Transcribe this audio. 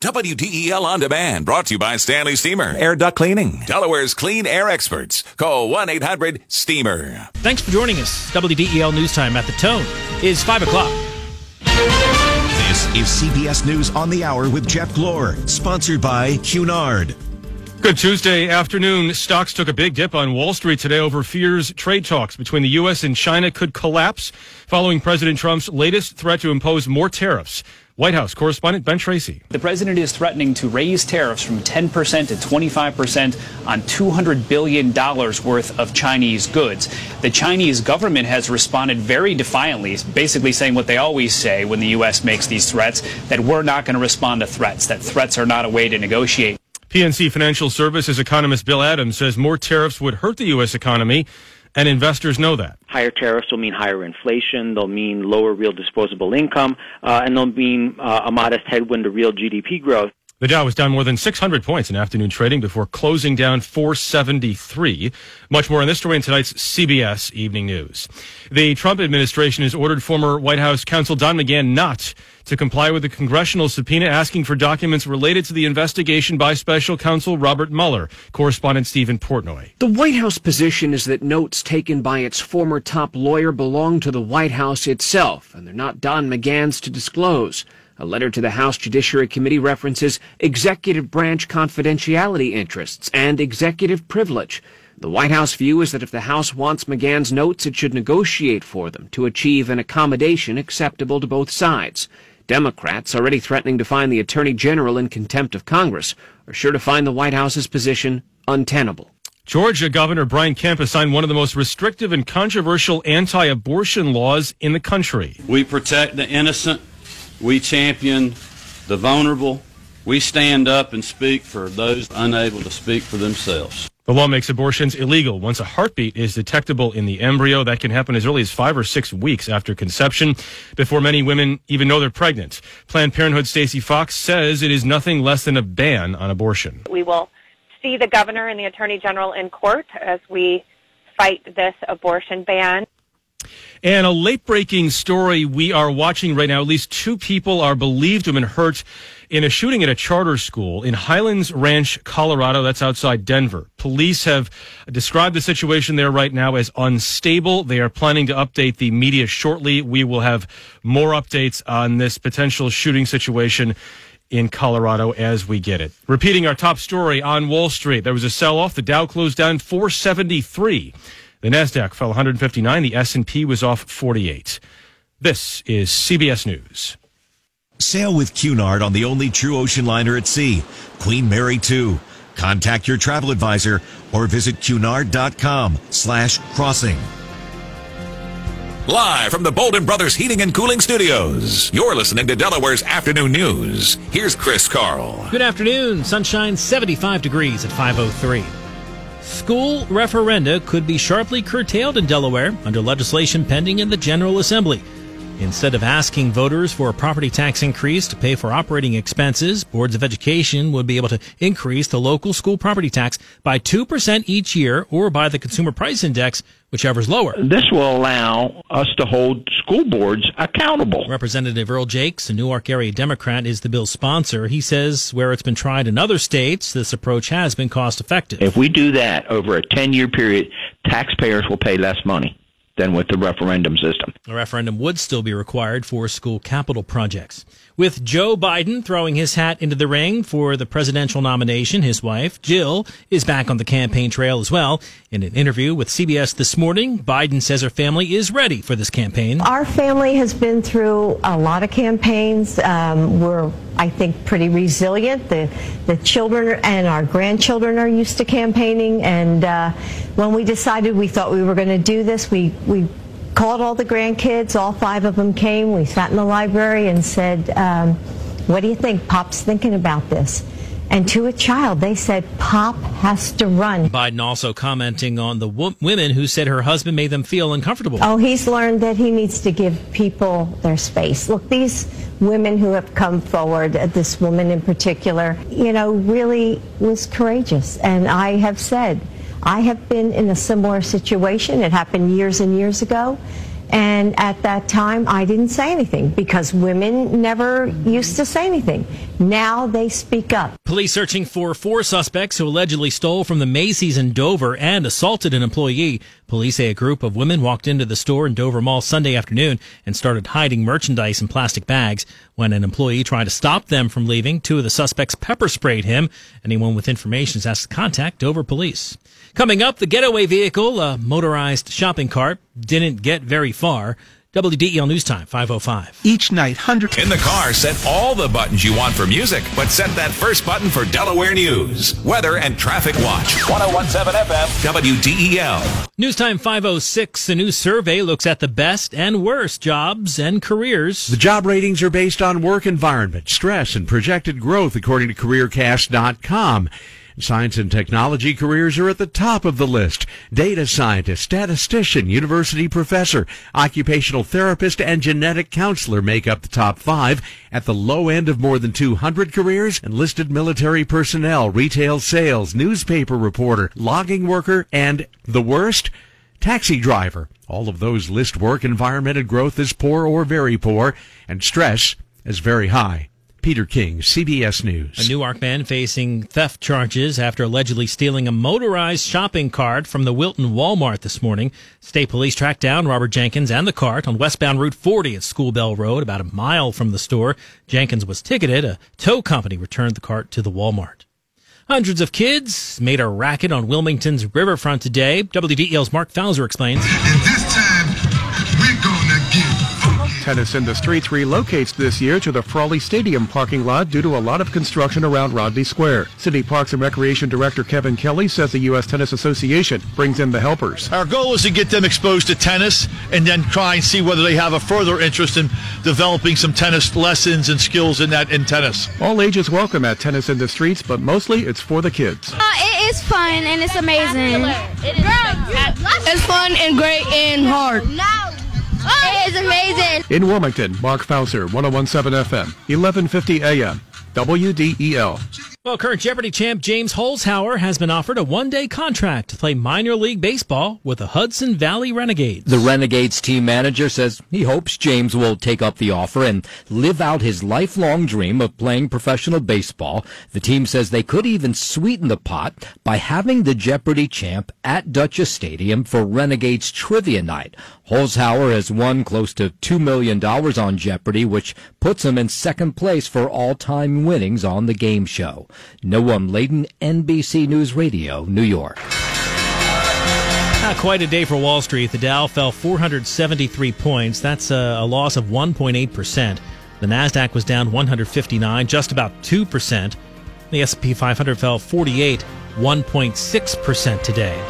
WDEL On Demand, brought to you by Stanley Steamer. Air duct cleaning. Delaware's clean air experts. Call 1-800-STEAMER. Thanks for joining us. WDEL News Time at the Tone is 5 o'clock. This is CBS News on the Hour with Jeff Glor, sponsored by Cunard. Good Tuesday afternoon. Stocks took a big dip on Wall Street today over fears trade talks between the U.S. and China could collapse following President Trump's latest threat to impose more tariffs. White House correspondent Ben Tracy. The president is threatening to raise tariffs from 10% to 25% on $200 billion worth of Chinese goods. The Chinese government has responded very defiantly, basically saying what they always say when the U.S. makes these threats that we're not going to respond to threats, that threats are not a way to negotiate. PNC Financial Services economist Bill Adams says more tariffs would hurt the U.S. economy and investors know that. Higher tariffs will mean higher inflation. They'll mean lower real disposable income, uh, and they'll mean uh, a modest headwind to real GDP growth. The Dow was down more than 600 points in afternoon trading before closing down 473. Much more on this story in tonight's CBS Evening News. The Trump administration has ordered former White House counsel Don McGahn not to comply with a congressional subpoena asking for documents related to the investigation by special counsel Robert Mueller. Correspondent Stephen Portnoy. The White House position is that notes taken by its former top lawyer belong to the White House itself, and they're not Don McGahn's to disclose. A letter to the House Judiciary Committee references executive branch confidentiality interests and executive privilege. The White House view is that if the House wants McGahn's notes, it should negotiate for them to achieve an accommodation acceptable to both sides. Democrats, already threatening to find the Attorney General in contempt of Congress, are sure to find the White House's position untenable. Georgia Governor Brian Kemp has signed one of the most restrictive and controversial anti abortion laws in the country. We protect the innocent we champion the vulnerable. We stand up and speak for those unable to speak for themselves. The law makes abortions illegal once a heartbeat is detectable in the embryo. That can happen as early as five or six weeks after conception, before many women even know they're pregnant. Planned Parenthood Staci Fox says it is nothing less than a ban on abortion. We will see the governor and the attorney general in court as we fight this abortion ban. And a late breaking story we are watching right now. At least two people are believed to have been hurt in a shooting at a charter school in Highlands Ranch, Colorado. That's outside Denver. Police have described the situation there right now as unstable. They are planning to update the media shortly. We will have more updates on this potential shooting situation in Colorado as we get it. Repeating our top story on Wall Street, there was a sell off. The Dow closed down 473. The Nasdaq fell 159. The S&P was off 48. This is CBS News. Sail with Cunard on the only true ocean liner at sea, Queen Mary 2. Contact your travel advisor or visit cunard.com slash crossing. Live from the Bolden Brothers Heating and Cooling Studios, you're listening to Delaware's Afternoon News. Here's Chris Carl. Good afternoon. Sunshine 75 degrees at 503. School referenda could be sharply curtailed in Delaware under legislation pending in the General Assembly. Instead of asking voters for a property tax increase to pay for operating expenses, boards of education would be able to increase the local school property tax by 2% each year or by the consumer price index, whichever is lower. This will allow us to hold school boards accountable. Representative Earl Jaques, a Newark area Democrat, is the bill's sponsor. He says where it's been tried in other states, this approach has been cost effective. If we do that over a 10 year period, taxpayers will pay less money than with the referendum system. A referendum would still be required for school capital projects. With Joe Biden throwing his hat into the ring for the presidential nomination, his wife, Jill, is back on the campaign trail as well. In an interview with CBS this morning, Biden says her family is ready for this campaign. Our family has been through a lot of campaigns. Um, we're, I think, pretty resilient. The, the children and our grandchildren are used to campaigning. And uh, when we decided we thought we were going to do this, we, we called all the grandkids. All five of them came. We sat in the library and said, um, What do you think? Pop's thinking about this. And to a child, they said, Pop has to run. Biden also commenting on the w- women who said her husband made them feel uncomfortable. Oh, he's learned that he needs to give people their space. Look, these women who have come forward, uh, this woman in particular, you know, really was courageous. And I have said, I have been in a similar situation. It happened years and years ago. And at that time, I didn't say anything because women never used to say anything. Now they speak up. Police searching for four suspects who allegedly stole from the Macy's in Dover and assaulted an employee. Police say a group of women walked into the store in Dover Mall Sunday afternoon and started hiding merchandise in plastic bags. When an employee tried to stop them from leaving, two of the suspects pepper sprayed him. Anyone with information is asked to contact Dover Police. Coming up, the getaway vehicle, a motorized shopping cart, didn't get very far. WDEL News Time, 505. Each night, hundred In the car, set all the buttons you want for music, but set that first button for Delaware news, weather, and traffic watch. 1017 FM, WDEL. News Time 506. A new survey looks at the best and worst jobs and careers. The job ratings are based on work environment, stress, and projected growth, according to CareerCast.com. Science and technology careers are at the top of the list. Data scientist, statistician, university professor, occupational therapist, and genetic counselor make up the top five. At the low end of more than 200 careers, enlisted military personnel, retail sales, newspaper reporter, logging worker, and the worst, taxi driver. All of those list work environment and growth as poor or very poor, and stress as very high. Peter King, CBS News. A Newark man facing theft charges after allegedly stealing a motorized shopping cart from the Wilton Walmart this morning. State police tracked down Robert Jenkins and the cart on westbound Route 40 at School Bell Road, about a mile from the store. Jenkins was ticketed. A tow company returned the cart to the Walmart. Hundreds of kids made a racket on Wilmington's riverfront today. WDEL's Mark Fowser explains. And this time, we're gonna get Tennis in the Streets relocates this year to the Frawley Stadium parking lot due to a lot of construction around Rodney Square. City Parks and Recreation Director Kevin Kelly says the U.S. Tennis Association brings in the helpers. Our goal is to get them exposed to tennis and then try and see whether they have a further interest in developing some tennis lessons and skills in that in tennis. All ages welcome at Tennis in the Streets, but mostly it's for the kids. Uh, it is fun and it's amazing. It is it's fun and great and hard. Oh, it is amazing. In Wilmington, Mark Fowser, 1017 FM, 1150 AM, WDEL. Well, current Jeopardy champ James Holzhauer has been offered a one day contract to play minor league baseball with the Hudson Valley Renegades. The Renegades team manager says he hopes James will take up the offer and live out his lifelong dream of playing professional baseball. The team says they could even sweeten the pot by having the Jeopardy champ at Dutchess Stadium for Renegades Trivia Night. Holzhauer has won close to $2 million on Jeopardy, which puts him in second place for all time winnings on the game show. Noam Layden, NBC News Radio, New York. Not quite a day for Wall Street. The Dow fell 473 points. That's a, a loss of 1.8%. The Nasdaq was down 159, just about 2%. The S&P 500 fell 48, 1.6% today.